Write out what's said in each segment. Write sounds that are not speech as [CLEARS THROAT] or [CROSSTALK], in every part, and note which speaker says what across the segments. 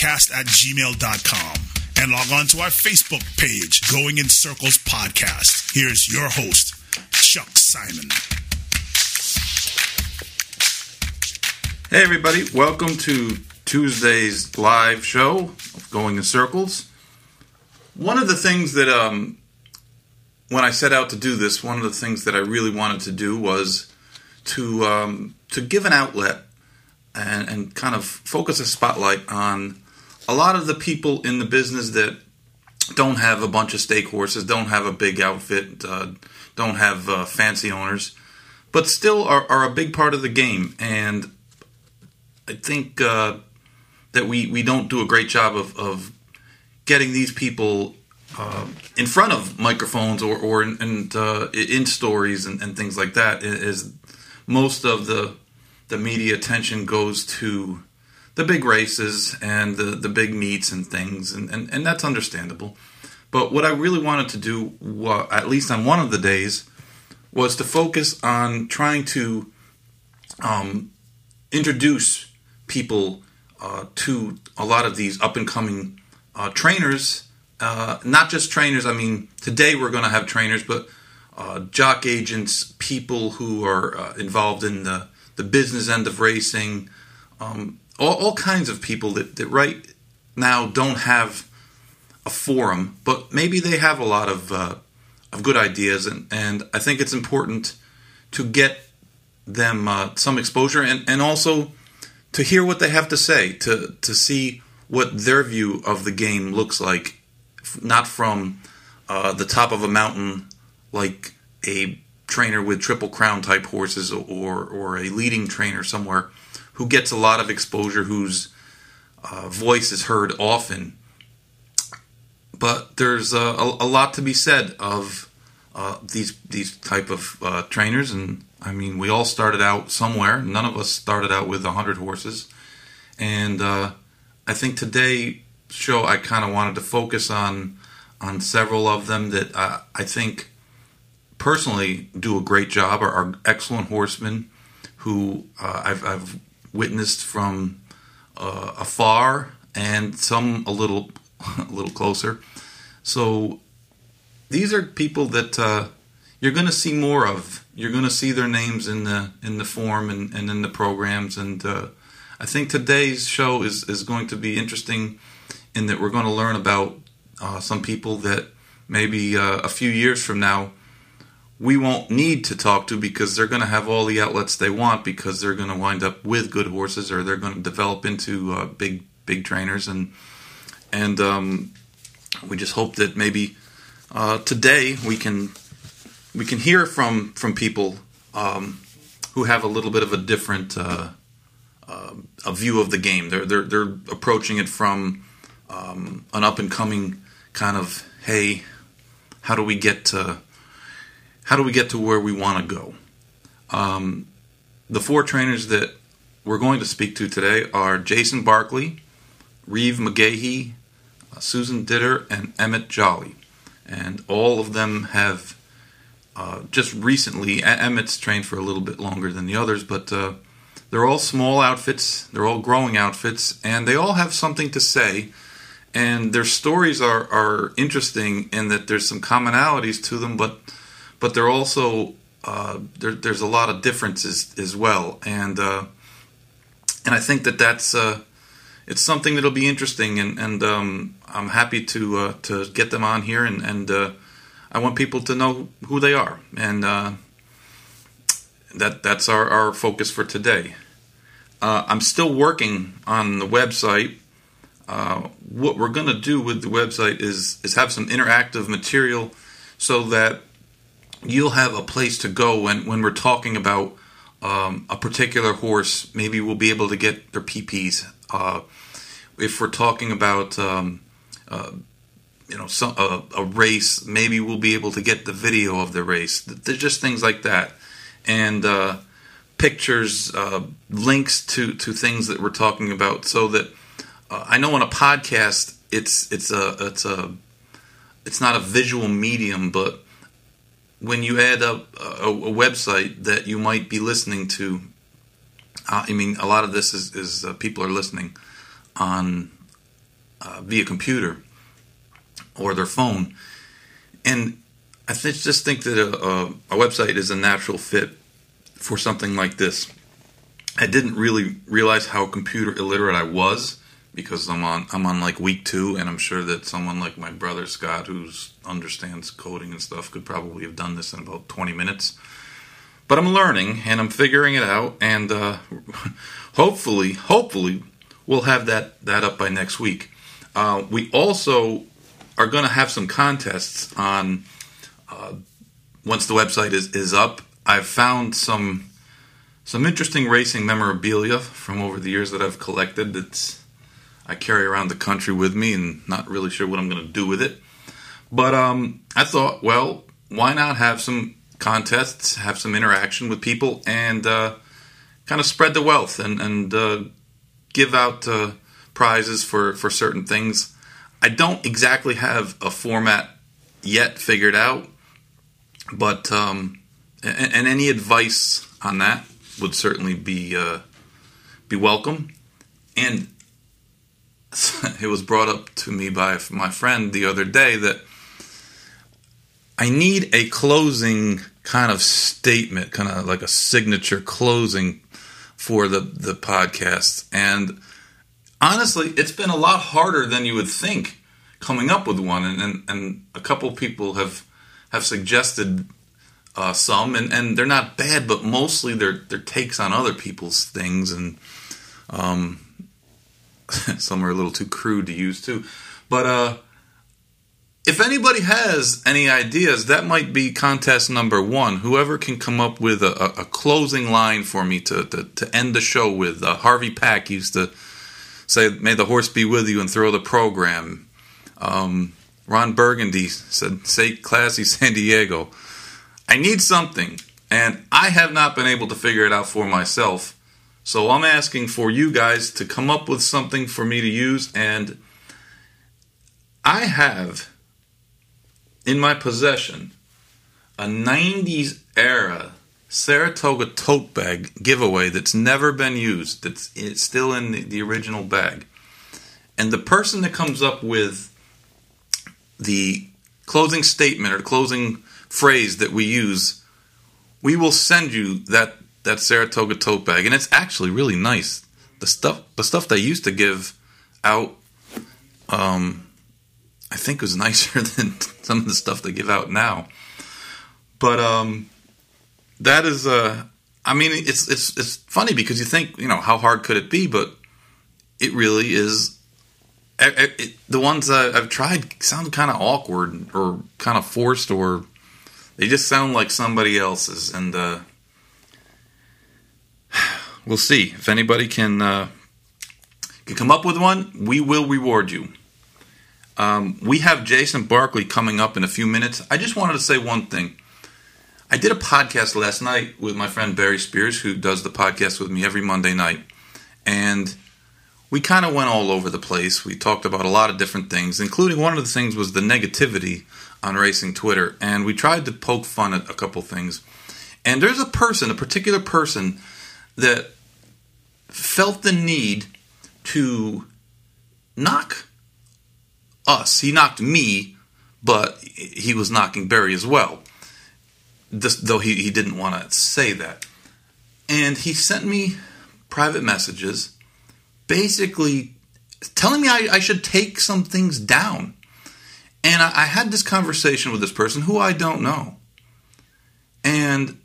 Speaker 1: podcast at gmail.com and log on to our Facebook page, Going in Circles Podcast. Here's your host, Chuck Simon.
Speaker 2: Hey, everybody, welcome to Tuesday's live show of Going in Circles. One of the things that, um, when I set out to do this, one of the things that I really wanted to do was to um, to give an outlet and, and kind of focus a spotlight on a lot of the people in the business that don't have a bunch of stake horses, don't have a big outfit, uh, don't have uh, fancy owners, but still are, are a big part of the game. And I think uh, that we, we don't do a great job of, of getting these people uh, in front of microphones or, or in, in, uh, in stories and, and, things like that. Is most of the the media attention goes to the big races and the, the big meets and things, and, and, and that's understandable. But what I really wanted to do, at least on one of the days, was to focus on trying to um, introduce people uh, to a lot of these up and coming uh, trainers. Uh, not just trainers, I mean, today we're going to have trainers, but uh, jock agents, people who are uh, involved in the the business end of racing, um, all, all, kinds of people that, that right now don't have a forum, but maybe they have a lot of uh, of good ideas, and, and I think it's important to get them uh, some exposure and, and also to hear what they have to say, to to see what their view of the game looks like, not from uh, the top of a mountain like a trainer with triple crown type horses or or a leading trainer somewhere who gets a lot of exposure whose uh, voice is heard often. But there's a, a, a lot to be said of uh, these these type of uh, trainers. And I mean we all started out somewhere. None of us started out with 100 horses. And uh, I think today show I kind of wanted to focus on on several of them that uh, I think personally do a great job, are, are excellent horsemen who uh, I've, I've, witnessed from uh, afar and some a little [LAUGHS] a little closer. So these are people that uh, you're going to see more of. You're going to see their names in the in the form and, and in the programs. And uh, I think today's show is is going to be interesting in that we're going to learn about uh, some people that maybe uh, a few years from now we won't need to talk to because they're going to have all the outlets they want because they're going to wind up with good horses or they're going to develop into uh, big big trainers and and um, we just hope that maybe uh, today we can we can hear from from people um, who have a little bit of a different uh, uh a view of the game. They're they're they're approaching it from um, an up and coming kind of hey, how do we get to how do we get to where we want to go? Um, the four trainers that we're going to speak to today are Jason Barkley, Reeve McGaughey, uh, Susan Ditter, and Emmett Jolly. And all of them have uh, just recently, Emmett's trained for a little bit longer than the others, but uh, they're all small outfits, they're all growing outfits, and they all have something to say. And their stories are, are interesting in that there's some commonalities to them, but but they're also uh, there, there's a lot of differences as well, and uh, and I think that that's uh, it's something that'll be interesting, and and um, I'm happy to uh, to get them on here, and and uh, I want people to know who they are, and uh, that that's our, our focus for today. I'm still working on the website. what we're to do with the website is is have some interactive material so that you'll have a place to go when, when we're talking about um, a particular horse. Maybe we'll be able to get their PPs. Uh, if we're talking about um, uh, you know some, a race, maybe we'll be able to get the video of the race. There's just things like that, and uh, pictures, uh, links to to things that we're talking about, so that uh, I know on a podcast it's it's a it's a it's not a visual medium, but when you add up a, a, website that you might be listening to, uh, I mean, a lot of this is, is uh, people are listening on uh, via computer or their phone. And I th- just think that a, a, a website is a natural fit for something like this. I didn't really realize how computer illiterate I was because I'm on I'm on like week two, and I'm sure that someone like my brother Scott, who understands coding and stuff, could probably have done this in about 20 minutes. But I'm learning and I'm figuring it out, and uh, [LAUGHS] hopefully, hopefully, we'll have that that up by next week. Uh, we also are going to have some contests on uh, once the website is, is up. I've found some some interesting racing memorabilia from over the years that I've collected. It's I carry around the country with me and not really sure what I'm going to do with it. But um, I thought, well, why not have some contests, have some interaction with people, and uh, kind of spread the wealth and, and uh, give out uh, prizes for, for certain things. I don't exactly have a format yet figured out, but um, and, and, any advice on that would certainly be uh, be welcome. And [LAUGHS] it was brought up to me by my friend the other day that I need a closing kind of statement, kind of like a signature closing for the the podcast. And honestly, it's been a lot harder than you would think coming up with one. And and, and a couple people have have suggested uh, some, and, and they're not bad, but mostly they're they're takes on other people's things, and um, [LAUGHS] some are a little too crude to use too. But uh, if anybody has any ideas, that might be contest number one. Whoever can come up with a, a, closing line for me to, to, to end the show with. Uh, Harvey Pack used to say, May the horse be with you and throw the program. Um, Ron Burgundy said, Say classy San Diego. I need something, and I have not been able to figure it out for myself. So I'm asking for you guys to come up with something for me to use, and I have in my possession a 90s era Saratoga tote bag giveaway that's never been used, that's it's still in the, the original bag. And the person that comes up with the closing statement or closing phrase that we use, we will send you that that Saratoga tote bag, and it's actually really nice. The stuff the stuff they used to give out, um, I think was nicer [LAUGHS] than some of the stuff they give out now. But um, that is uh, I mean, it's it's it's funny because you think you know how hard could it be, but it really is. It, it, the ones I've tried sound kind of awkward or kind of forced, or they just sound like somebody else's, and uh, [SIGHS] we'll see if anybody can uh, can come up with one. We will reward you. Um, we have Jason Barkley coming up in a few minutes. I just wanted to say one thing. I did a podcast last night with my friend Barry Spears, who does the podcast with me every Monday night, and we kind of went all over the place. We talked about a lot of different things, including one of the things was the negativity on racing Twitter, and we tried to poke fun at a couple things. And there's a person, a particular person, that felt the need to knock us. He knocked me, but he was knocking Barry as well. This, though he, he didn't want to say that. And he sent me private messages basically telling me I, I should take some things down. And I, I had this conversation with this person who I don't know. And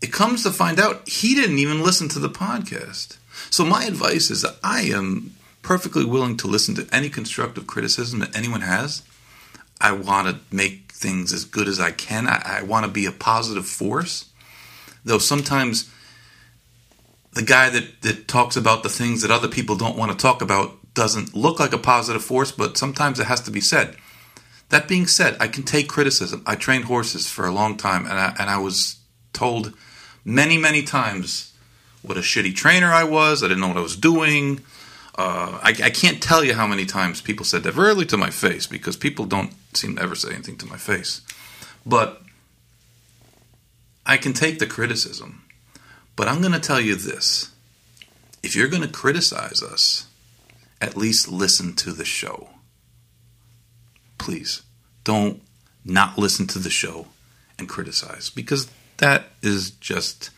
Speaker 2: it comes to find out he didn't even listen to the podcast. So my advice is that I am perfectly willing to listen to any constructive criticism that anyone has. I want to make things as good as I can. I, I want to be a positive force. Though sometimes the guy that, that talks about the things that other people don't want to talk about doesn't look like a positive force, but sometimes it has to be said. That being said, I can take criticism. I trained horses for a long time, and I, and I was told many, many times what a shitty trainer I was. I didn't know what I was doing. Uh, I, I, can't tell you how many times people said that rarely to my face because people don't seem to ever say anything to my face. But I can take the criticism. But I'm going to tell you this if you're going to criticize us at least listen to the show. Please don't not listen to the show and criticize because that is just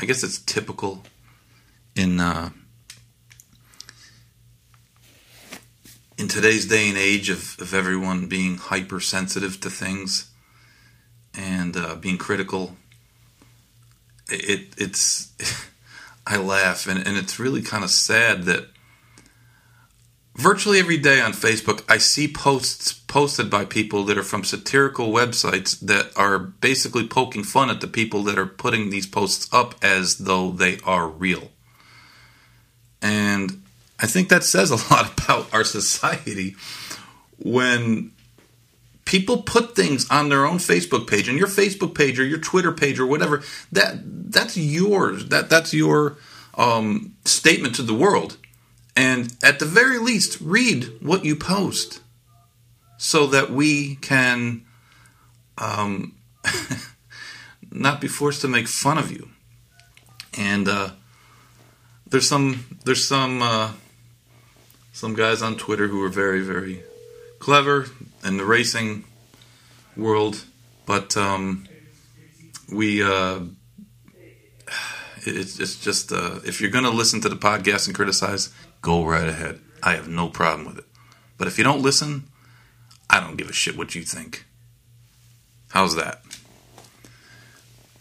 Speaker 2: I guess it's typical in uh, in today's day and age of, of everyone being hypersensitive to things and uh, being critical. It it's [LAUGHS] I laugh and, and it's really kind of sad that virtually every day on Facebook I see posts posted by people that are from satirical websites that are basically poking fun at the people that are putting these posts up as though they are real. And I think that says a [LAUGHS] lot about our society. When people put things on their own Facebook page and your Facebook page or your Twitter page or whatever that that's yours. That that's your um, statement to the world and at the very least read what you post so that we can um, [LAUGHS] not be forced to make fun of you. And uh, there's some there's some uh, some guys on Twitter who are very very clever in the racing world, but um, we uh, [SIGHS] it's, it's just uh, if you're going to listen to the podcast and criticize, go right ahead. I have no problem with it. But if you don't listen, I don't give a shit what you think. How's that?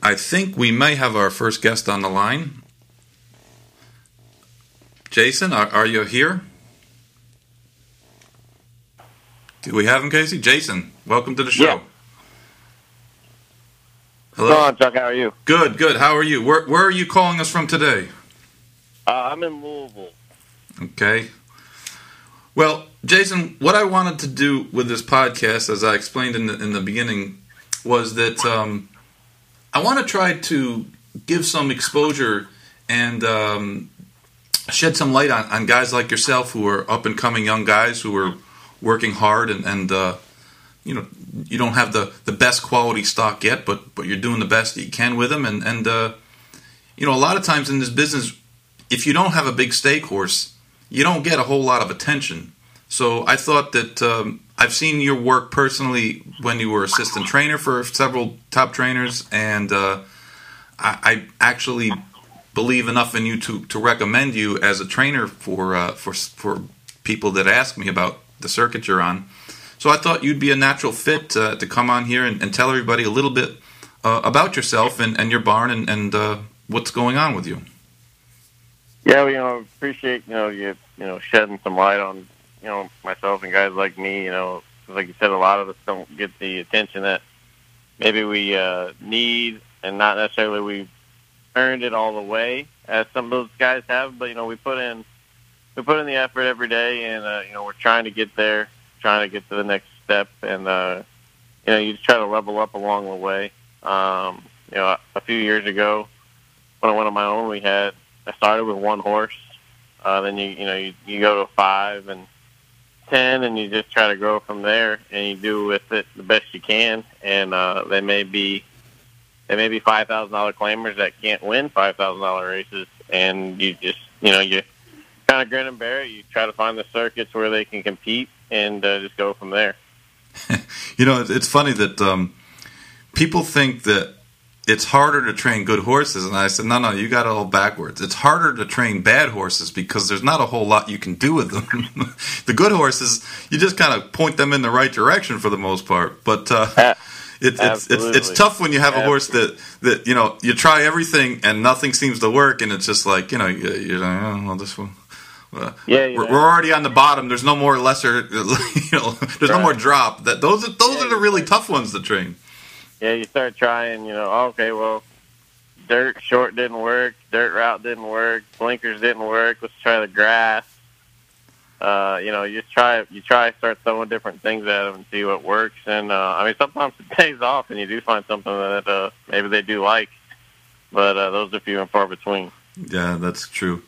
Speaker 2: I think we may have our first guest on the line. Jason, are, are you here? Do we have him, Casey? Jason, welcome to the show.
Speaker 3: Yeah.
Speaker 2: Hello.
Speaker 3: What's on, Chuck? How are you?
Speaker 2: Good, good. How are you? Where, where are you calling us from today?
Speaker 3: Uh, I'm in Louisville.
Speaker 2: Okay. Well, Jason, what I wanted to do with this podcast, as I explained in the, in the beginning, was that um, I want to try to give some exposure and um, shed some light on, on guys like yourself who are up and coming young guys who are working hard and, and uh, you know you don't have the, the best quality stock yet, but but you're doing the best that you can with them. And and uh, you know a lot of times in this business, if you don't have a big stake horse, you don't get a whole lot of attention. So I thought that um, I've seen your work personally when you were assistant trainer for several top trainers, and uh, I, I actually believe enough in you to, to recommend you as a trainer for uh, for for people that ask me about the circuit you're on. So I thought you'd be a natural fit uh, to come on here and, and, tell everybody a little bit uh, about yourself and, and, your barn and, and uh, what's going on with you.
Speaker 3: Yeah, we you know appreciate you know you you know shedding some light on you know myself and guys like me. You know, like you said, a lot of us don't get the attention that maybe we uh, need, and not necessarily we earned it all the way as some of those guys have. But you know, we put in we put in the effort every day, and uh, you know we're trying to get there, trying to get to the next step, and uh, you know you just try to level up along the way. Um, you know, a few years ago when I went on my own, we had I started with one horse. Uh, then you you know you, you go to five and ten, and you just try to grow from there, and you do with it the best you can. And uh, they may be they may be five thousand dollar claimers that can't win five thousand dollar races, and you just you know you kind of grin and bear it. You try to find the circuits where they can compete, and uh, just go from there. [LAUGHS]
Speaker 2: you know, it's funny that um, people think that it's harder to train good horses, and I said, no, no, you got it all backwards. It's harder to train bad horses because there's not a whole lot you can do with them. [LAUGHS] the good horses, you just kind of point them in the right direction for the most part, but. Uh, [LAUGHS] it, it's, it's it's tough when you have a horse that, that you know you try everything and nothing seems to work and it's just like you know you, you're like oh well this one uh,
Speaker 3: yeah,
Speaker 2: we're, we're, already on the bottom. There's no more lesser, [LAUGHS] you know, there's right. no more drop. That those are those yeah, are the really tough ones to train.
Speaker 3: Yeah, you start trying. You know, okay, well, dirt short didn't work, dirt route didn't work, blinkers didn't work. Let's try the grass. Uh, you know, you try you try start throwing different things at them and see what works. And uh, I mean, sometimes it [LAUGHS] pays off, and you do find something that uh, maybe they do like. But uh, those are few and far between.
Speaker 2: Yeah, that's true.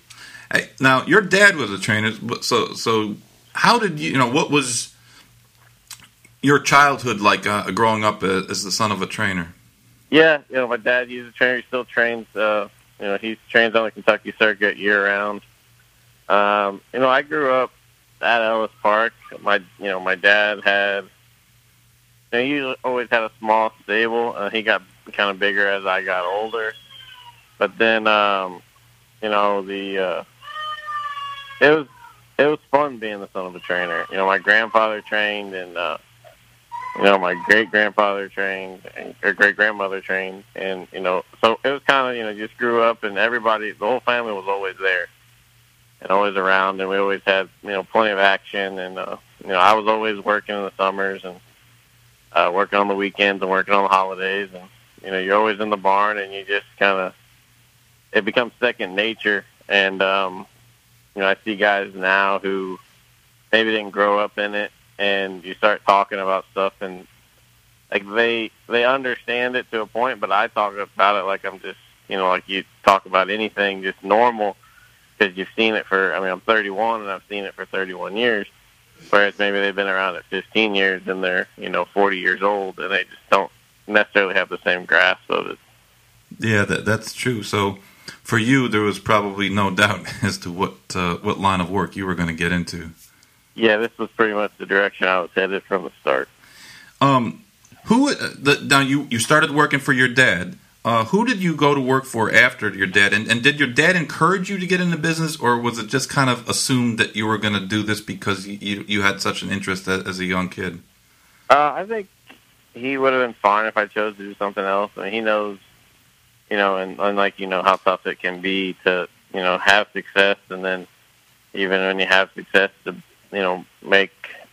Speaker 2: Hey, now your dad was a trainer, so so how did you, you know what was your childhood like uh, growing up as the son of a trainer?
Speaker 3: Yeah, you know my dad he's a trainer. He still trains uh, You know, he trains on the Kentucky circuit year round. Um, you know, I grew up at Ellis Park. My, you know, my dad had. You know, he always had a small stable. Uh, he got kind of bigger as I got older. But then, um, you know, the uh, it was it was fun being the son of a trainer. You know, my grandfather trained, and uh, you know, my great grandfather trained, and great grandmother trained, and you know, so it was kind of you know, just grew up, and everybody, the whole family was always there, and always around, and we always had you know plenty of action, and uh, you know, I was always working in the summers and uh, working on the weekends and working on the holidays, and you know, you're always in the barn, and you just kind of it becomes second nature, and um, you know, I see guys now who maybe didn't grow up in it, and you start talking about stuff, and like they they understand it to a point, but I talk about it like I'm just you know like you talk about anything just normal because you've seen it for. I mean, I'm 31 and I've seen it for 31 years, whereas maybe they've been around it 15 years and they're you know 40 years old and they just don't necessarily have the same grasp of it.
Speaker 2: Yeah, that that's true. So for you, there was probably no [LAUGHS] doubt as to what uh, what line of work you were going to get into.
Speaker 3: Yeah, this was pretty much the direction I was headed from the start.
Speaker 2: Um, who uh, the, now you you started working for your dad. Uh, who did you go to work for after your dad? And, and did your dad encourage you to get into business, or was it just kind of assumed that you were going to do this because you, you, you had such an interest as, as a young kid?
Speaker 3: Uh, I think he would have been fine if I chose to do something else. I mean, he knows, you know, and unlike you know how tough it can be to you know have success, and then even when you have success to you know make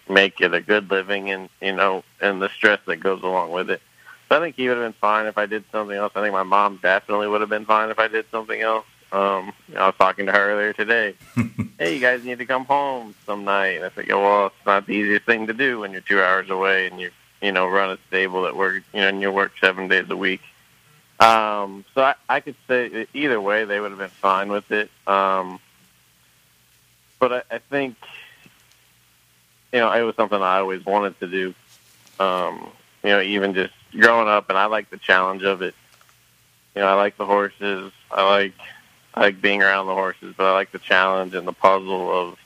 Speaker 3: make it a good living, and you know, and the stress that goes along with it. So I think he would have been fine if I did something else. I think my mom definitely would have been fine if I did something else. Um, I was talking to her earlier today. [LAUGHS] hey, you guys need to come home some night. And I said, well, it's not the easiest thing to do when you're two hours away and you, you know, run a stable that work, you know, and you work seven days a week. Um, so I, I could say either way, they would have been fine with it. Um, but I, I think, you know, it was something I always wanted to do. Um, you know, even just growing up, and I like the challenge of it. You know, I like the horses. I like I like being around the horses, but I like the challenge and the puzzle of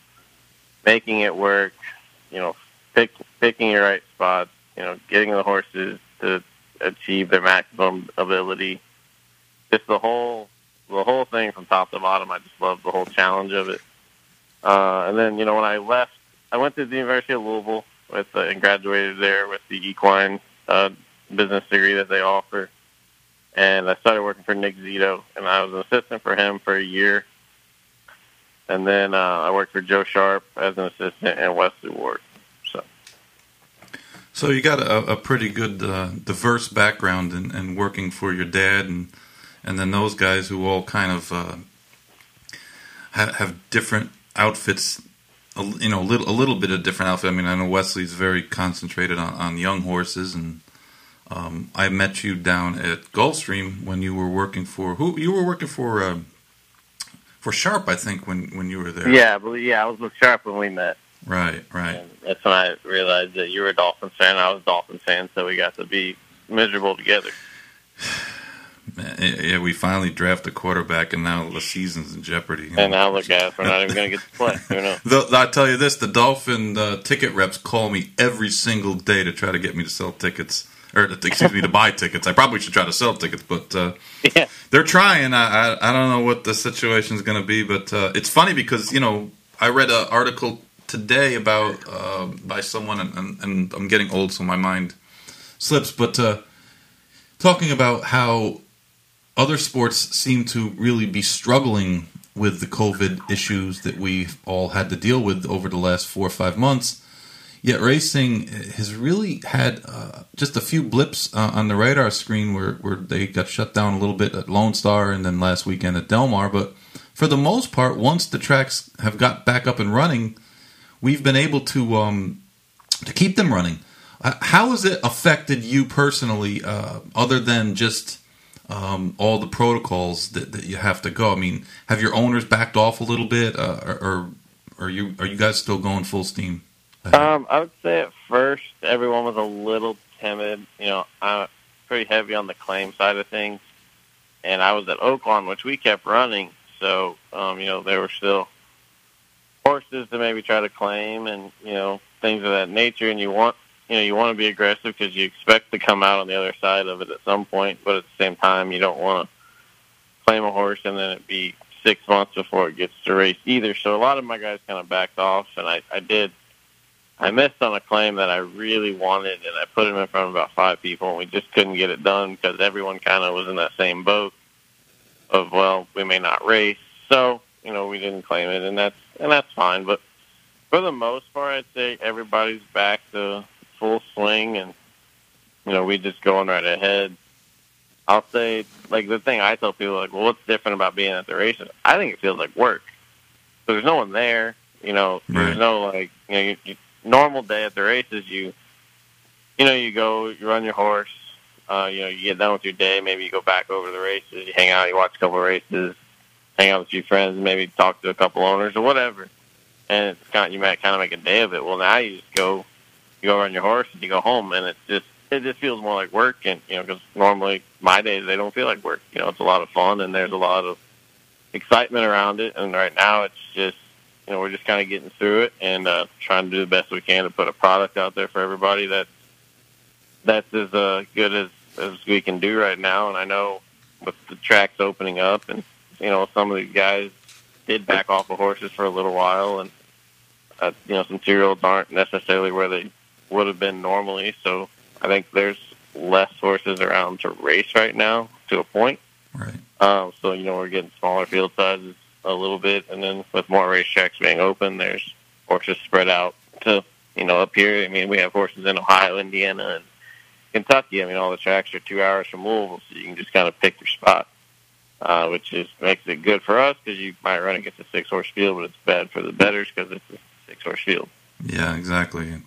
Speaker 3: making it work. You know, pick, picking your right spots. You know, getting the horses to achieve their maximum ability. Just the whole the whole thing from top to bottom. I just love the whole challenge of it. Uh, and then you know when I left, I went to the University of Louisville with uh, and graduated there with the equine uh, business degree that they offer. And I started working for Nick Zito, and I was an assistant for him for a year. And then uh, I worked for Joe Sharp as an assistant and Wesley Ward. So,
Speaker 2: so you got a, a pretty good uh, diverse background in, in, working for your dad, and and then those guys who all kind of uh, have, have different outfits a, you know a little a little bit of different outfit. I mean, I know Wesley's very concentrated on, on young horses, and um, I met you down at Gulfstream when you were working for who? You were working for uh, for Sharp, I think, when when you were there.
Speaker 3: Yeah, but yeah, I was with Sharp when we met.
Speaker 2: Right, right.
Speaker 3: And that's when I realized that you were a Dolphins fan, I was a Dolphins fan, so we got to be miserable together.
Speaker 2: Yeah, we finally draft a quarterback, and now the season's in jeopardy.
Speaker 3: And now look at we're not even going to get to play. Who knows? [LAUGHS]
Speaker 2: I tell you this: the Dolphin uh, ticket reps call me every single day to try to get me to sell tickets, or excuse me, to buy tickets. I probably should try to sell tickets, but uh, [LAUGHS] yeah. they're trying. I, I, I don't know what the situation is going to be, but uh, it's funny because you know I read an article today about uh, by someone, and, and, I'm getting old, so my mind slips, but uh, talking about how other sports seem to really be struggling with the COVID issues that we've all had to deal with over the last four or five months. Yet racing has really had uh, just a few blips uh, on the radar screen where, where they got shut down a little bit at Lone Star and then last weekend at Del Mar. But for the most part, once the tracks have got back up and running, we've been able to um, to keep them running. Uh, how has it affected you personally, uh, other than just um, all the protocols that, that you have to go. I mean, have your owners backed off a little bit, uh, or, or are you are you guys still going full steam?
Speaker 3: Um, I would say at first everyone was a little timid. You know, I'm pretty heavy on the claim side of things, and I was at Oaklawn, which we kept running. So um, you know there were still horses to maybe try to claim, and you know things of that nature. And you want you know you want to be aggressive because you expect to come out on the other side of it at some point, but at the same time you don't want to claim a horse and then it be six months before it gets to race either. So a lot of my guys kind of backed off, and I, I did. I missed on a claim that I really wanted, and I put him in front of about five people, and we just couldn't get it done because everyone kind of was in that same boat of well, we may not race, so you know we didn't claim it, and that's and that's fine. But for the most part, I'd say everybody's back to full swing, and you know we just going right ahead. I'll say, like the thing I tell people, like, well, what's different about being at the races? I think it feels like work. So there's no one there. You know,
Speaker 2: Right.
Speaker 3: there's no like, you know, you, you, normal day at the races. You, you know, you go, you run your horse. Uh, you know, you get done with your day. Maybe you go back over to the races. You hang out. You watch a couple of races. Hang out with a few friends. Maybe talk to a couple owners or whatever. And it's kind of, you might kind of make a day of it. Well, now you just go, you go run your horse and you go home, and it's just it just feels more like work. And you know, because normally my days they don't feel like work. You know, it's a lot of fun and there's a lot of excitement around it. And right now, it's just you know we're just kind of getting through it and uh, trying to do the best we can to put a product out there for everybody that that's as uh, good as as we can do right now. And I know with the tracks opening up, and you know some of these guys did back off of horses for a little while, and uh, you know some two year olds aren't necessarily where they would have been normally. So I think there's less horses around to race right now to a point.
Speaker 2: Right.
Speaker 3: Um, so you know we're getting smaller field sizes a little bit, and then with more racetracks being open, there's horses spread out to you know up here. I mean, we have horses in Ohio, Indiana, and Kentucky. I mean, all the tracks are two hours from Louisville, so you can just kind of pick your spot, uh, which is makes it good for us because you might run against a six horse field, but it's bad for the bettors because it's a six horse field.
Speaker 2: Yeah, exactly.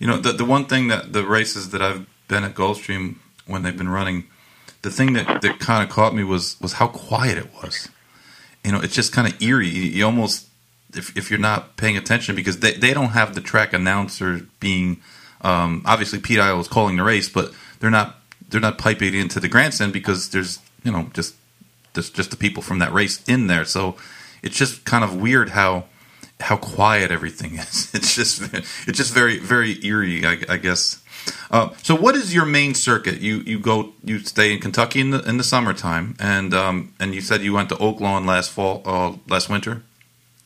Speaker 2: You know, the the one thing that the races that I've been at Gulfstream when they've been running, the thing that, that kind of caught me was was how quiet it was. You know, it's just kind of eerie. You, you almost if if you're not paying attention because they they don't have the track announcer being um, obviously Pete Aiello is calling the race, but they're not they're not piping into the grandstand because there's you know just just just the people from that race in there. So it's just kind of weird how how quiet everything is. [LAUGHS] It's just it's just very very eerie, I, I guess. Uh, so, what is your main circuit? You you go you stay in Kentucky in the in the summertime, and um, and you said you went to Oaklawn last fall, uh, last winter.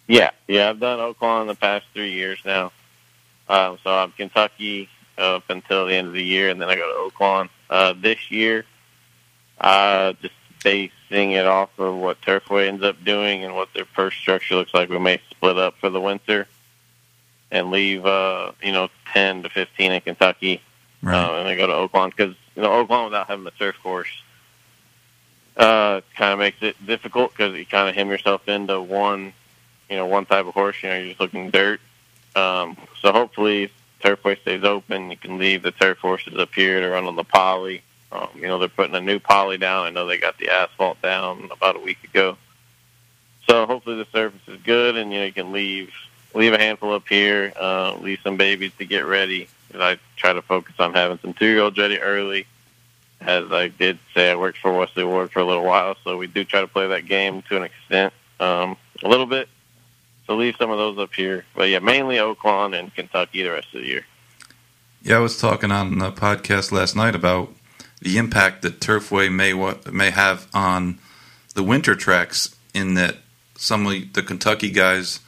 Speaker 3: Yeah, yeah, I've done Oaklawn the past three years now. Um, so I'm Kentucky up until the end of the year, and then I go to Oaklawn. Uh, this year, uh, just basing it off of what Turfway ends up doing and what their purse structure looks like, we may split up for the winter and leave, uh, you know, 10 to 15 in Kentucky
Speaker 2: Right.
Speaker 3: uh, and then go to Oaklawn because you know Oaklawn without having the turf course uh, kind of makes it difficult because you kind of hem yourself into one, you know, one type of horse. You know, you're just looking dirt. Um, so hopefully, Turfway stays open. You can leave the turf horses up here to run on the poly. Um, you know, they're putting a new poly down. I know they got the asphalt down about a week ago. So hopefully the surface is good, and you know you can leave leave a handful up here, uh, leave some babies to get ready. And I try to focus on having some two year olds ready early. As I did say, I worked for Wesley Ward for a little while, so we do try to play that game to an extent, um, a little bit. So leave some of those up here, but yeah, mainly Oaklawn and Kentucky the rest of the year.
Speaker 2: Yeah, I was talking on the podcast last night about the impact that Turfway may may have on the winter tracks. In that some of the Kentucky guys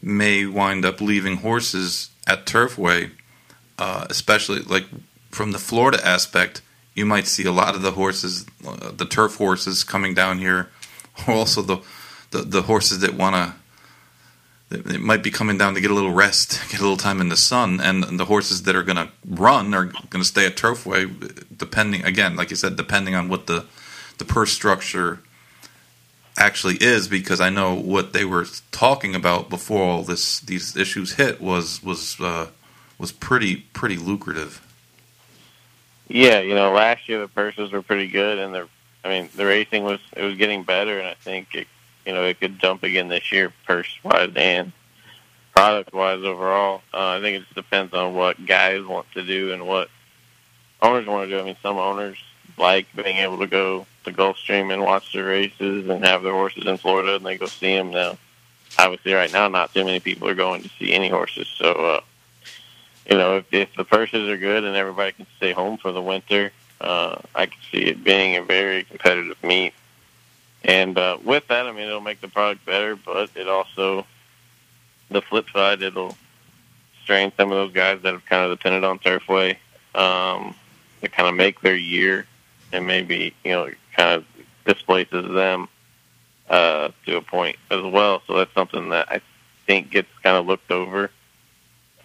Speaker 2: may wind up leaving horses at Turfway, uh, especially like from the Florida aspect. You might see a lot of the horses, uh, the turf horses, coming down here, or [LAUGHS] also the the, the horses that want to it might be coming down to get a little rest, get a little time in the sun, and the horses that are going to run are going to stay at Turfway, depending again, like you said, depending on what the the purse structure actually is. Because I know what they were talking about before all this these issues hit was was uh, was pretty pretty lucrative.
Speaker 3: Yeah, you know, last year the purses were pretty good, and the, I mean, the racing was it was getting better, and I think it, you know, it could jump again this year, purse wise and product wise overall. Uh, I think it just depends on what guys want to do and what owners want to do. I mean, some owners like being able to go the Gulfstream and watch the races and have their horses in Florida and they go see them now. Obviously, right now, not too many people are going to see any horses. So, uh, you know, if, if the purses are good and everybody can stay home for the winter, uh, I can see it being a very competitive meet. And uh, with that, I mean, it'll make the product better, but it also, the flip side, it'll strain some of those guys that have kind of depended on Turfway um, to kind of make their year, and maybe you know, kind of displaces them uh, to a point as well. So that's something that I think gets kind of looked over.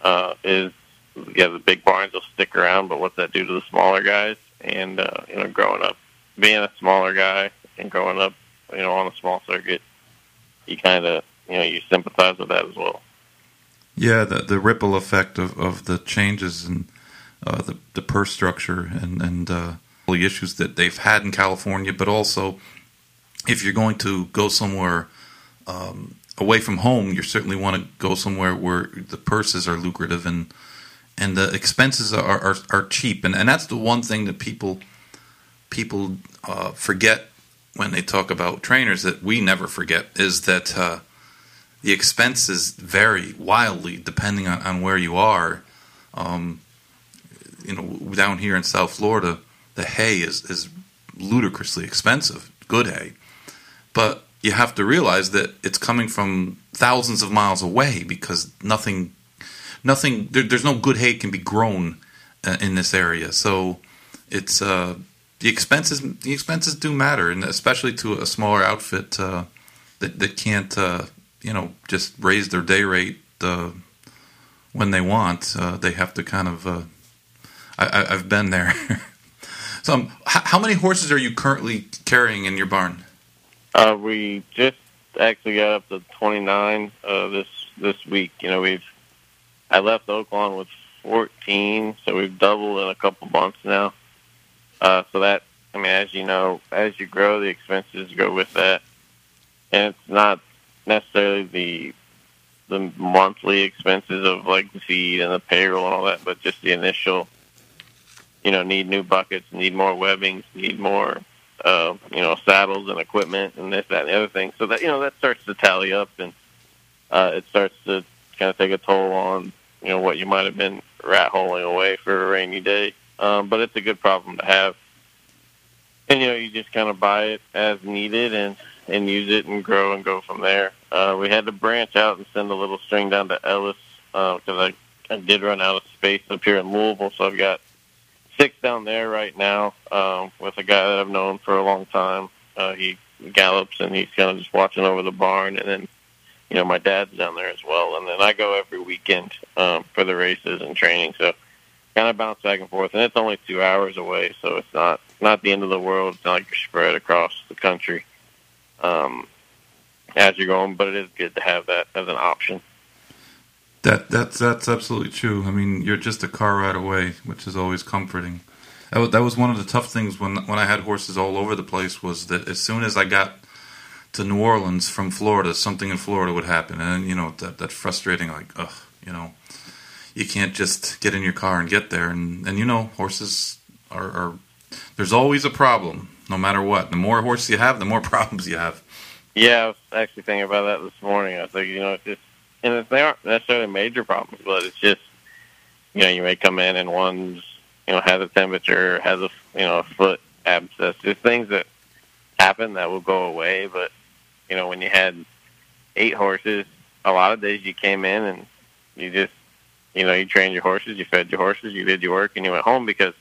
Speaker 3: Uh, is yeah, the big barns will stick around, but what's that do to the smaller guys? And uh, you know, growing up, being a smaller guy and growing up, you know, on a small circuit, you kind of you know you sympathize with that as well.
Speaker 2: Yeah, the the ripple effect of, of the changes and uh, the the purse structure and and uh, the issues that they've had in California, but also if you're going to go somewhere um, away from home, you certainly want to go somewhere where the purses are lucrative and and the expenses are are, are cheap, and and that's the one thing that people people uh, forget when they talk about trainers that we never forget is that uh, the expenses vary wildly depending on, on where you are. Um, you know, down here in South Florida, the hay is, is ludicrously expensive, good hay. But you have to realize that it's coming from thousands of miles away because nothing, nothing, there, there's no good hay can be grown uh, in this area. So it's uh, the expenses. The expenses do matter, and especially to a smaller outfit uh, that that can't, uh, you know, just raise their day rate uh, when they want. Uh, they have to kind of. I, have been there. [LAUGHS] so, um, how, how many horses are you currently carrying in your barn?
Speaker 3: Uh, we just actually got up to 29 uh, this this week. You know, we've I left Oaklawn with 14, so we've doubled in a couple months now. Uh, so that I mean, as you know, as you grow, the expenses go with that, and it's not necessarily the the monthly expenses of like the feed and the payroll and all that, but just the initial. You know, need new buckets, need more webbings, need more uh, you know, saddles and equipment and this, that, and the other thing. So that, you know, that starts to tally up and uh, it starts to kind of take a toll on, you know, what you might have been rat holing away for a rainy day. Um, but it's a good problem to have. And, you know, you just kind of buy it as needed and, and use it and grow and go from there. Uh, we had to branch out and send a little string down to Ellis because uh, I, I did run out of space up here in Louisville. So I've got six down there right now um, with a guy that I've known for a long time. Uh, he gallops and he's kind of just watching over the barn, and then you know my dad's down there as well, and then I go every weekend um, for the races and training. So kind of bounce back and forth, and it's only two hours away, so it's not not the end of the world. It's not like you're spread across the country um, as you're going, but it is good to have that as an option.
Speaker 2: That that's that's absolutely true. I mean, you're just a car ride away, which is always comforting. That that was one of the tough things when when I had horses all over the place was that as soon as I got to New Orleans from Florida, something in Florida would happen, and you know that that frustrating like ugh, you know, you can't just get in your car and get there, and and you know horses are, are there's always a problem no matter what. The more horses you have, the more [LAUGHS] problems you have.
Speaker 3: Yeah, I was actually thinking about that this morning. I was like, you know, it's just and they aren't necessarily major problems, but it's just you know you may come in and one's you know has a temperature, has a you know a foot abscess. There's things that happen that will go away, but you know when you had eight horses, a lot of days you came in and you just you know you trained your horses, you fed your horses, you did your work, and you went home because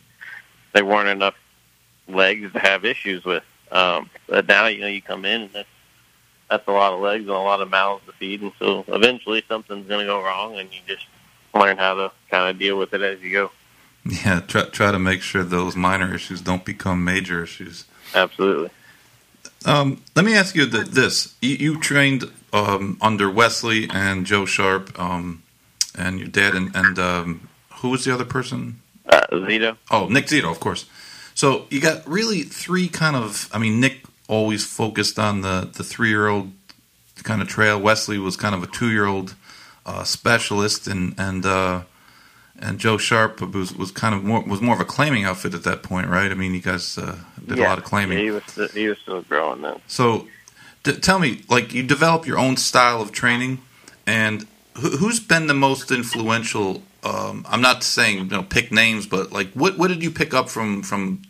Speaker 3: there weren't enough legs to have issues with. Um, but now you know you come in and that's that's a lot of legs and a lot of mouths to feed, and so eventually something's going to go wrong, and you just learn how to kind of deal with it as you go.
Speaker 2: Yeah, try try to make sure those minor issues don't become major issues.
Speaker 3: Absolutely.
Speaker 2: Um, let me ask you this: you, you trained um, under Wesley and Joe Sharp, um, and your dad, and, and um, who was the other person?
Speaker 3: Uh, Zito.
Speaker 2: Oh, Nick Zito, of course. So you got really three kind of. I mean, Nick always focused on the, the three year old kind of trail. Wesley was kind of a two year old uh, specialist, and and uh, and Joe Sharp was, was kind of more was more of a claiming outfit at that point, right? I mean, you guys uh, did
Speaker 3: yeah.
Speaker 2: a lot of claiming.
Speaker 3: Yeah, he was still, he was still growing then.
Speaker 2: So, d- tell me, like, you develop your own style of training, and who's been the most influential? Um, I'm not saying you know pick names, but like, what what did you pick up from from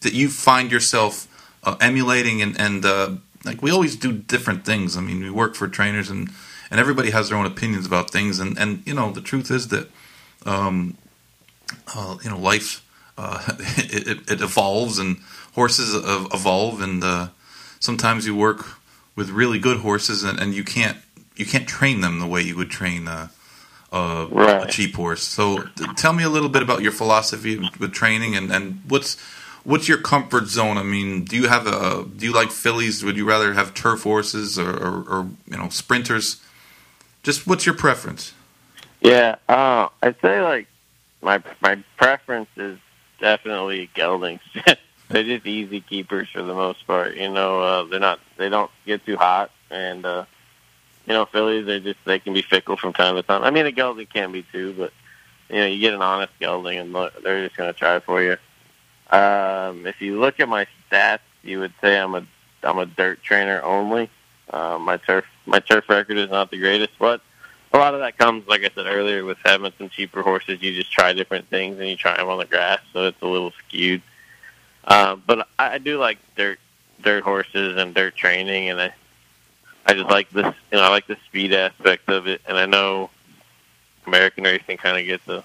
Speaker 2: that you find yourself uh, emulating and and uh, like we always do different things. I mean, we work for trainers and and everybody has their own opinions about things, and and you know the truth is that um, uh, you know life uh, [LAUGHS] it, it, it, evolves and horses evolve, and uh, sometimes you work with really good horses, and, and you can't you can't train them the way you would train a, a,
Speaker 3: right.
Speaker 2: a cheap horse. So, tell me a little bit about your philosophy with training, and, and what's what's your comfort zone? I mean, do you have a do you like fillies? Would you rather have turf horses or, or, or you know sprinters? Just what's your preference?
Speaker 3: Yeah, uh, I'd say like my my preference is definitely geldings. [LAUGHS] they're just easy keepers for the most part. You know, uh, they're not they don't get too hot, and uh, you know fillies they just they can be fickle from time to time. I mean, a gelding can be too, but you know you get an honest gelding and they're just going to try for you. Um, if you look at my stats, you would say I'm a I'm a dirt trainer only. Uh, my turf my turf record is not the greatest, but a lot of that comes, like I said earlier, with having some cheaper horses. You just try different things and you try them on the grass, so it's a little skewed. Uh, but I, I do like dirt dirt horses and dirt training, and I I just like this. You know, I like the speed aspect of it, and I know American racing kind of gets a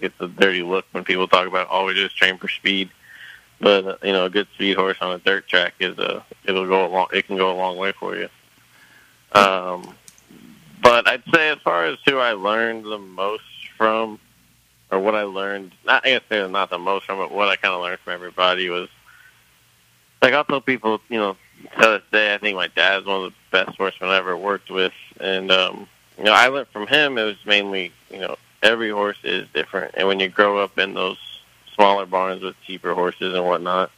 Speaker 3: gets a dirty look when people talk about all we do is train for speed. But uh, you know, a good speed horse on a dirt track is a it'll go a long it can go a long way for you. Um, but I'd say as far as who I learned the most from, or what I learned, not I guess say not the most from, but what I kind of learned from everybody was like I'll tell people, you know, to this day, I think my dad's one of the best horsemen I ever worked with, and um, you know, I learned from him. It was mainly, you know, every horse is different, and when you grow up in those smaller barns with cheaper horses and whatnot,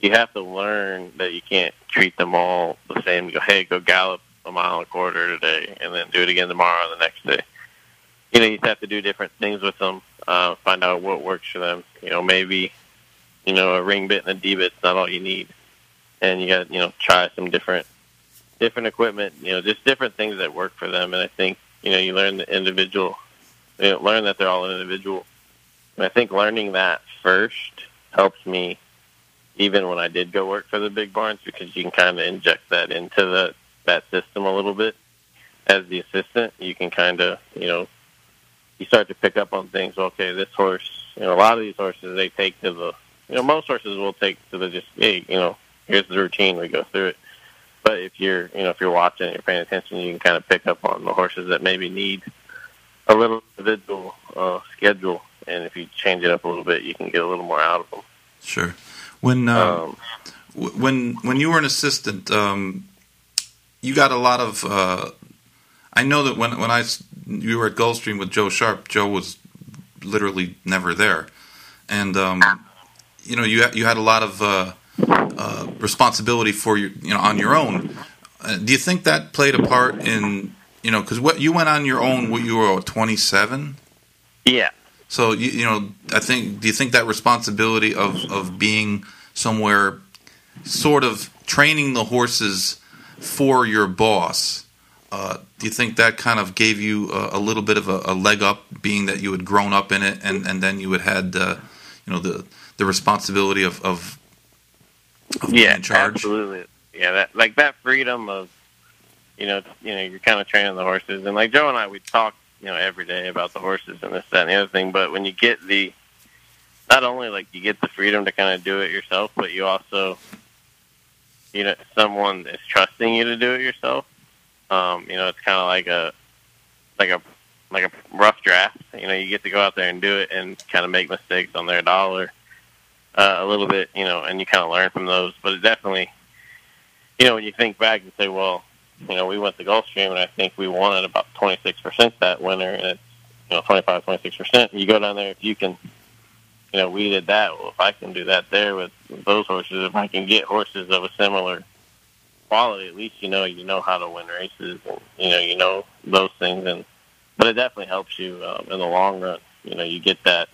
Speaker 3: you have to learn that you can't treat them all the same. Go, hey, go gallop a mile and a quarter today, and then do it again tomorrow or the next day. You know, you have to do different things with them, uh, find out what works for them. You know, maybe, you know, a ring bit and a D bit's not all you need, and you got you know try some different different equipment. You know, just different things that work for them. And I think you know you learn the individual you know, learn that they're all an individual. And I think learning that first helps me even when I did go work for the big barns because you can kind of inject that into the that system a little bit as the assistant. You can kind of you know you start to pick up on things. Okay, this horse, you know, a lot of these horses they take to the you know most horses will take to the just you know here's the routine we go through it. But if you're you know if you're watching and you're paying attention, you can kind of pick up on the horses that maybe need a little individual uh, schedule, and if you change it up a little bit, you can get a little more out of them.
Speaker 2: Sure. When uh, um, when when you were an assistant, um, you got a lot of. Uh, I know that when when I you were at Gulfstream with Joe Sharp, Joe was literally never there, and um, you know you you had a lot of uh, responsibility for you you know on your own. Uh, do you think that played a part in you know, because what you went on your own, what you were twenty seven.
Speaker 3: Yeah.
Speaker 2: So you, you know, I think. Do you think that responsibility of of being somewhere, sort of training the horses for your boss? Uh, do you think that kind of gave you a, a little bit of a, a, leg up, being that you had grown up in it, and, and then you had had, uh, you know, the the responsibility of, of
Speaker 3: yeah,
Speaker 2: in charge?
Speaker 3: absolutely. Yeah, that like that freedom of you know, you know, you're kind of training the horses. And like Joe and I, we talk, you know, every day about the horses and this, that, and the other thing. But when you get the, not only like you get the freedom to kind of do it yourself, but you also, you know, someone is trusting you to do it yourself. Um, you know, it's kind of like a, like a, like a rough draft. You know, you get to go out there and do it and kind of make mistakes on their dollar uh, a little bit. You know, and you kind of learn from those. But it definitely, you know, when you think back and say, well, you know, we went to Gulfstream, and I think we won at about 26% that winter, and it's, you know, 25, 26%. You go down there, if you can, you know, we did that. Well, if I can do that there with those horses, if I can get horses of a similar quality, at least you know you know how to win races, and you know you know those things, and but it definitely helps you um, in the long run. you know you get that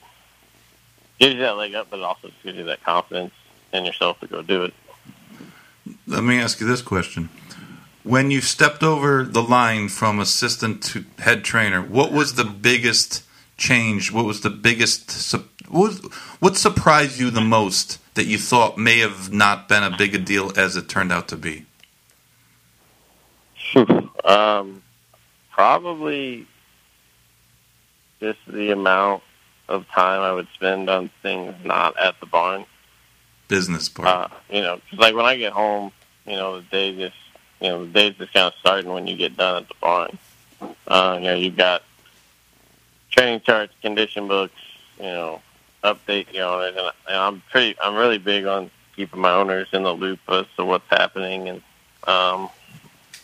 Speaker 3: gives you that leg up, but it also gives you that confidence in yourself to go do it.
Speaker 2: Let me ask you this question. When you stepped over the line from assistant to head trainer, what was the biggest change? What was the biggest what, was, what surprised you the most that you thought may have not been a big a deal as it turned out to be? [LAUGHS]
Speaker 3: um, probably just the amount of time I would spend on things not at the barn.
Speaker 2: Business part. Uh,
Speaker 3: you know, cause like when I get home, you know, the day just, you know, the day's just kind of starting when you get done at the barn. Uh, you know, you've got training charts, condition books, you know, update, you know, and, and I'm pretty, I'm really big on keeping my owners in the loop as to what's happening, and um,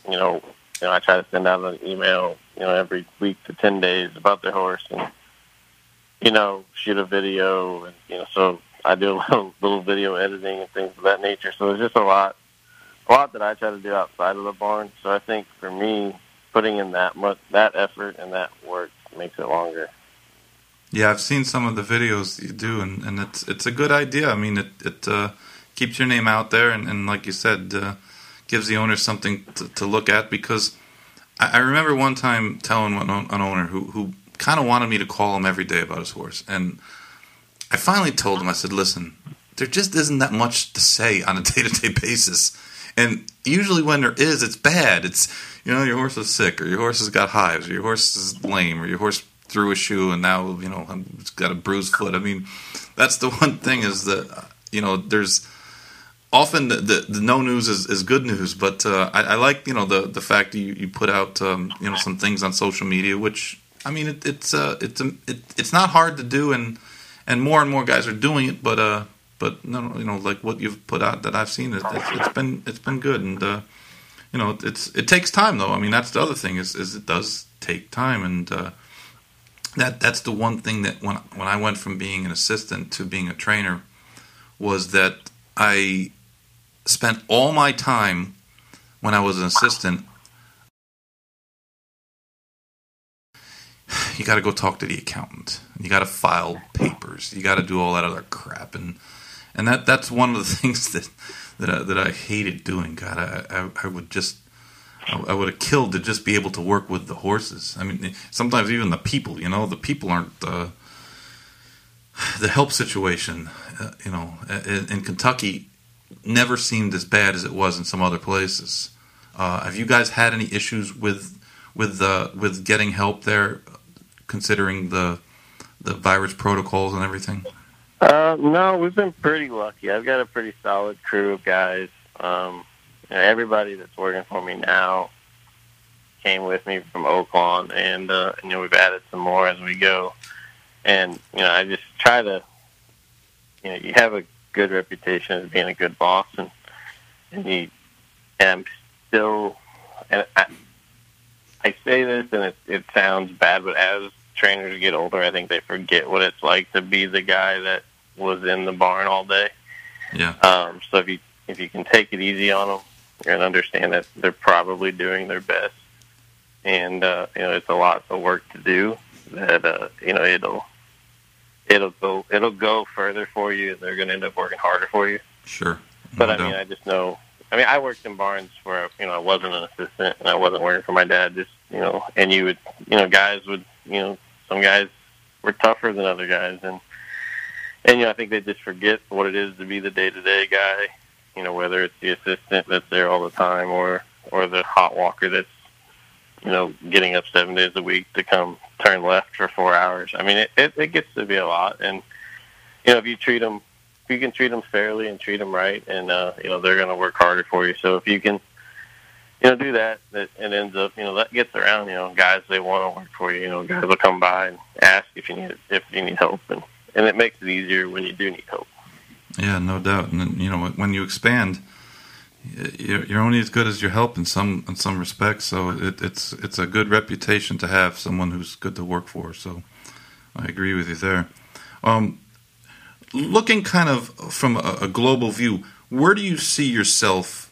Speaker 3: you know, you know, I try to send out an email, you know, every week to ten days about their horse, and you know, shoot a video, and you know, so I do a [LAUGHS] little, little video editing and things of that nature. So there's just a lot, a lot that I try to do outside of the barn. So I think for me, putting in that much, that effort and that work makes it longer.
Speaker 2: Yeah, I've seen some of the videos you do, and, and it's it's a good idea. I mean, it it uh, keeps your name out there, and, and like you said, uh, gives the owner something to, to look at. Because I, I, remember one time telling one, an owner who who kind of wanted me to call him every day about his horse, and I finally told him, I said, "Listen, there just isn't that much to say on a day to day basis." And usually, when there is, it's bad. It's you know your horse is sick, or your horse has got hives, or your horse is lame, or your horse threw a shoe and now you know it's got a bruised foot. I mean, that's the one thing is that you know there's often the, the, the no news is, is good news, but uh, I, I, like you know the the fact that you, you put out um, you know some things on social media, which I mean it, it's uh, it's um, it, it's not hard to do, and and more and more guys are doing it, but uh but no you know like what you've put out that I've seen it, it's, it's been it's been good, and uh, you know it's it takes time though. I mean that's the other thing is is it does take time, and uh, that that's the one thing that when when I went from being an assistant to being a trainer was that I spent all my time when I was an assistant. [SIGHS] You got to go talk to the accountant. You got to file papers. You got to do all that other crap, and and that that's one of the [LAUGHS] things that that I, that I hated doing. God, I, I, I would just I, would have killed to just be able to work with the horses. I mean, sometimes even the people, you know, the people aren't uh, [SIGHS] the help situation. Uh, you know, in, in, Kentucky, never seemed as bad as it was in some other places. Uh, have you guys had any issues with with uh, with getting help there, considering the the virus protocols and everything?
Speaker 3: Uh, no, we've been pretty lucky. I've got a pretty solid crew of guys. Um, you know, everybody that's working for me now came with me from Oaklawn, and uh, you know we've added some more as we go. And you know, I just try to, you know, you have a good reputation as being a good boss, and and you, and I'm still, and I, I say this, and it, it sounds bad, but as trainers get older, I think they forget what it's like to be the guy that was in the barn all day.
Speaker 2: Yeah.
Speaker 3: Um, so if you if you can take it easy on them and understand that they're probably doing their best, and uh, you know it's a lot of work to do. That uh, you know it'll it'll go it'll go further for you. They're going to end up working harder for you.
Speaker 2: Sure,
Speaker 3: no but I doubt. mean, I just know. I mean, I worked in barns where you know I wasn't an assistant and I wasn't working for my dad. Just you know, and you would you know guys would you know some guys were tougher than other guys and and you know I think they just forget what it is to be the day to day guy you know, whether it's the assistant that's there all the time or or the hot walker that's you know getting up seven days a week to come turn left for four hours. I mean, it it, it gets to be a lot, and you know if you treat them, if you can treat them fairly and treat them right, and uh, you know they're going to work harder for you. So if you can. You know, do that. That it ends up. You know, that gets around. You know, guys they want to work for you. You know, guys will come by and ask if you need if you need help, and and it makes it easier when you do need help.
Speaker 2: Yeah, no doubt. And you know, when you expand, you're only as good as your help in some in some respects. So it, it's it's a good reputation to have someone who's good to work for. So I agree with you there. Um, looking kind of from a, a global view, where do you see yourself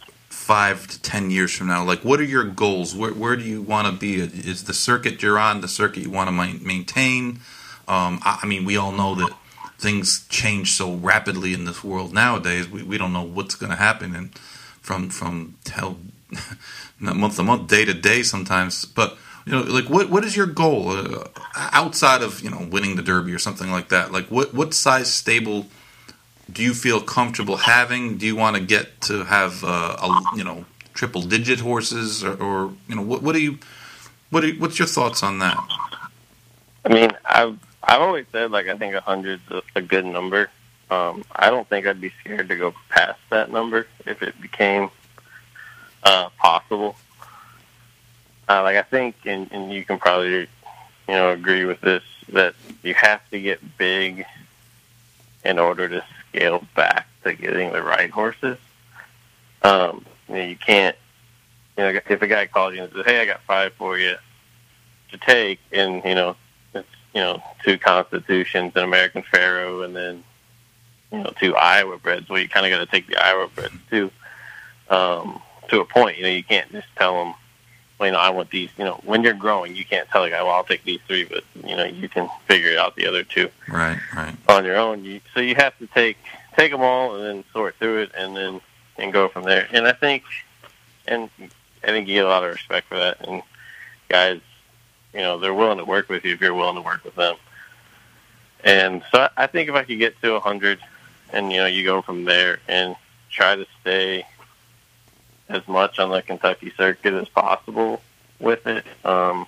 Speaker 2: five to ten years from now? Like, what are your goals? Where where do you want to be? Is the circuit you're on the circuit you want to maintain? Um, I, I mean, we all know that things change so rapidly in this world nowadays. We, we don't know what's going to happen, and from from tell [LAUGHS] month to month, day to day, sometimes. But you know, like what what is your goal uh, outside of you know winning the Derby or something like that? Like what what size stable do you feel comfortable having? Do you want to get to have uh, a you know triple digit horses or, or you know what what do you what are, what's your thoughts on that?
Speaker 3: I mean, I've I've always said like I think a hundred's a, a good number. Um, I don't think I'd be scared to go past that number if it became uh, possible. Uh, like I think, and, and you can probably you know agree with this that you have to get big in order to scale back to getting the right horses. Um, you, know, you can't, you know, if a guy calls you and says, "Hey, I got five for you to take," and you know, it's you know two Constitutions, an American Pharoah, and then you know two Iowa breds. Well, you kind of got to take the Iowa breds too, um, to a point. You know, you can't just tell them, you know, I want these. You know, when you're growing, you can't tell a guy, well, I'll take these three, but you know, you can figure it out the other two
Speaker 2: Right, right.
Speaker 3: on your own. You, so you have to take take them all and then sort through it and then and go from there. And I think, and I think you get a lot of respect for that. And guys, you know, they're willing to work with you if you're willing to work with them. And so I think if I could get to a hundred, and you know, you go from there and try to stay as much on the Kentucky circuit as possible with it. Um,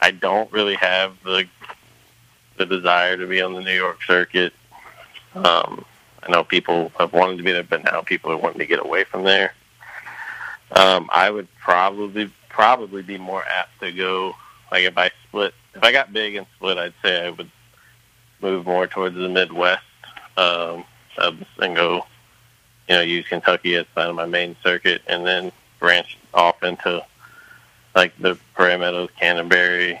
Speaker 3: I don't really have the the desire to be on the New York circuit. Um, I know people have wanted to be there, but now people are wanting to get away from there. Um, I would probably probably be more apt to go like if I split if I got big and split, I'd say I would move more towards the Midwest um, and go, you know, use Kentucky as kind of my main circuit, and then branch off into like the Prairie Meadows, Canterbury,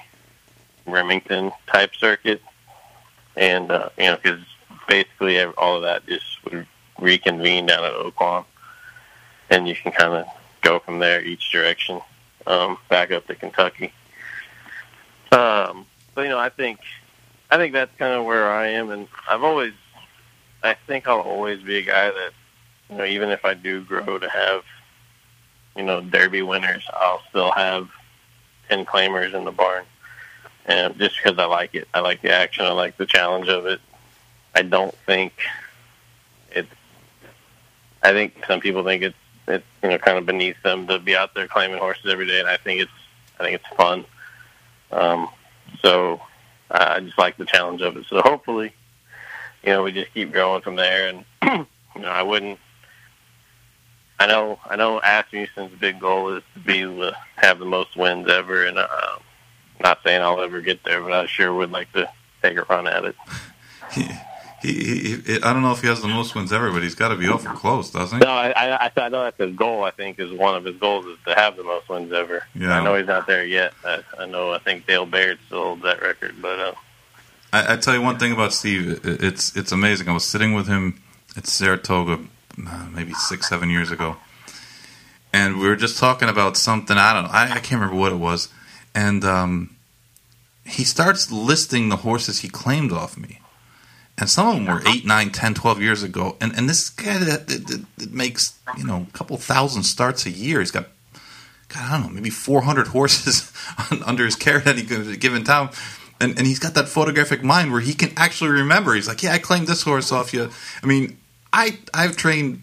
Speaker 3: Remington type circuit, and uh, you know, because basically all of that just would reconvene down at Oaklawn, and you can kind of go from there each direction um, back up to Kentucky. Um, but you know, I think I think that's kind of where I am, and I've always, I think I'll always be a guy that, you know, even if I do grow to have, you know, Derby winners, I'll still have ten claimers in the barn, and just because I like it, I like the action, I like the challenge of it. I don't think it's. I think some people think it's it's you know kind of beneath them to be out there claiming horses every day, and I think it's I think it's fun. Um, so I just like the challenge of it. So hopefully, you know, we just keep going from there. And [CLEARS THROAT] you know, I wouldn't. I know, I know. Asmussen's big goal is to be the have the most wins ever, and uh, not saying I'll ever get there, but I sure would like to take a run at it. [LAUGHS]
Speaker 2: He, he, he, I don't know if he has the most wins ever, but he's got to be awful close, doesn't he?
Speaker 3: No, I, I, I know that's his goal. I think is one of his goals is to have the most wins ever.
Speaker 2: Yeah.
Speaker 3: I know he's not there yet. I, I know. I think Dale Baird still holds that record, but uh,
Speaker 2: I, I tell you one thing about Steve. It- It's it's amazing. I was sitting with him at Saratoga uh, maybe six seven years ago, and we were just talking about something. I don't know. I, I can't remember what it was, and um, he starts listing the horses he claimed off me. And some of them were eight, nine, ten, twelve years ago. And and this guy that, that, that, that makes you know a couple thousand starts a year. He's got God, I don't know, maybe 400 [LAUGHS] horses under his care at any given time. And, and he's got that photographic mind where he can actually remember. He's like, yeah, I claimed this horse off you. I mean, I I've trained,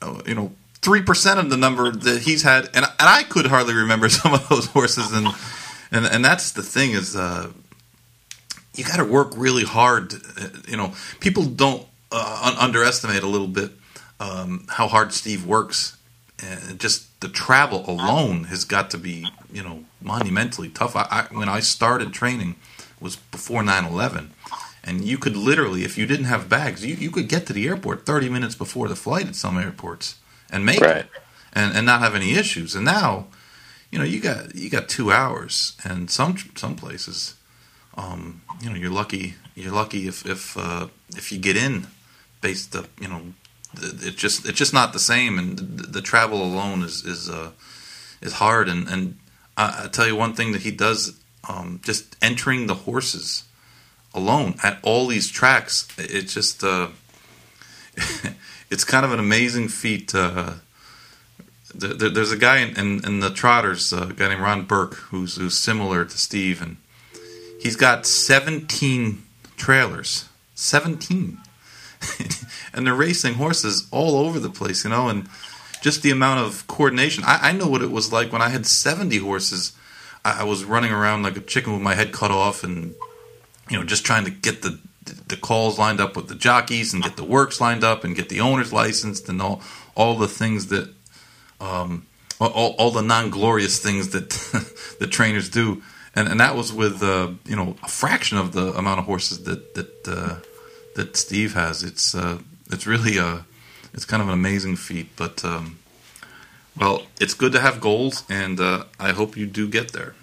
Speaker 2: uh, you know, three percent of the number that he's had, and and I could hardly remember [LAUGHS] some of those horses. And and and that's the thing is, uh, you got to work really hard. uh, You know, people don't uh, un- underestimate a little bit um, how hard Steve works. And just the travel alone has got to be, you know, monumentally tough. I, I, when I started training was before 9/11, and you could literally, if you didn't have bags, you, you could get to the airport 30 minutes before the flight at some airports and make
Speaker 3: Right.
Speaker 2: it, and and not have any issues. And now, you know, you got you got two hours, and some some places, um, you know, you're lucky. You're lucky if if uh, if you get in, based up, you know, it just it's just not the same, and the, the travel alone is is uh, is hard. And and I, I tell you one thing that he does, um, just entering the horses alone at all these tracks. It just uh, [LAUGHS] it's kind of an amazing feat. Uh, there, there's a guy in, in, in the Trotters, uh, a guy named Ron Burke, who's, who's similar to Steve, and he's got 17 trailers. 17. [LAUGHS] and they're racing horses all over the place, you know, and just the amount of coordination. I, I know what it was like when I had 70 horses. I, I was running around like a chicken with my head cut off and, you know, just trying to get the the calls lined up with the jockeys and get the works lined up and get the owners licensed and all all the things that um, all, all the non-glorious things that [LAUGHS] the trainers do. And and that was with uh, you know a fraction of the amount of horses that that uh, that Steve has. It's uh, it's really a it's kind of an amazing feat. But um, well it's good to have goals and uh, I hope you do get there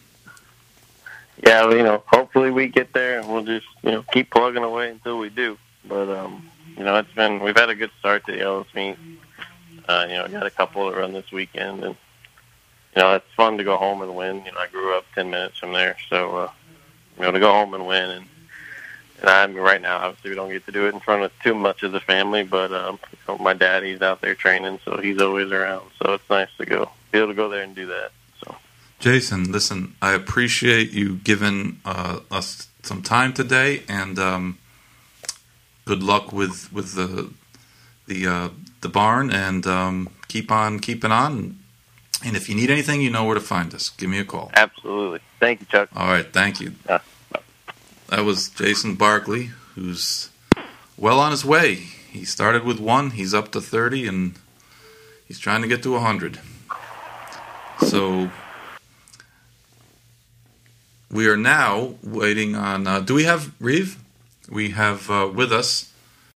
Speaker 3: yeah, well, you know, hopefully we get there, and we'll just you know keep plugging away until we do. But um, you know, it's been we've had a good start to the Ellis meet. Uh, you know, got a couple that run this weekend, and you know, it's fun to go home and win. You know, I grew up ten minutes from there, so uh, you know, to go home and win, and and I mean, right now, obviously, we don't get to do it in front of too much of the family, but um, you know, my daddy's out there training, so he's always around. So it's nice to go be able to go there and do that.
Speaker 2: Jason, listen, I appreciate you giving uh, us some time today, and um, good luck with with the the uh, the barn, and um, keep on keeping on. And if you need anything, you know where to find us. Give me a call.
Speaker 3: Absolutely. Thank you, Chuck.
Speaker 2: All right, thank you. That was Jason Barkley, who's well on his way. He started with one, he's up to 30, and he's trying to get to 100. So we are now waiting on. Uh, do we have Reeve? We have uh, with us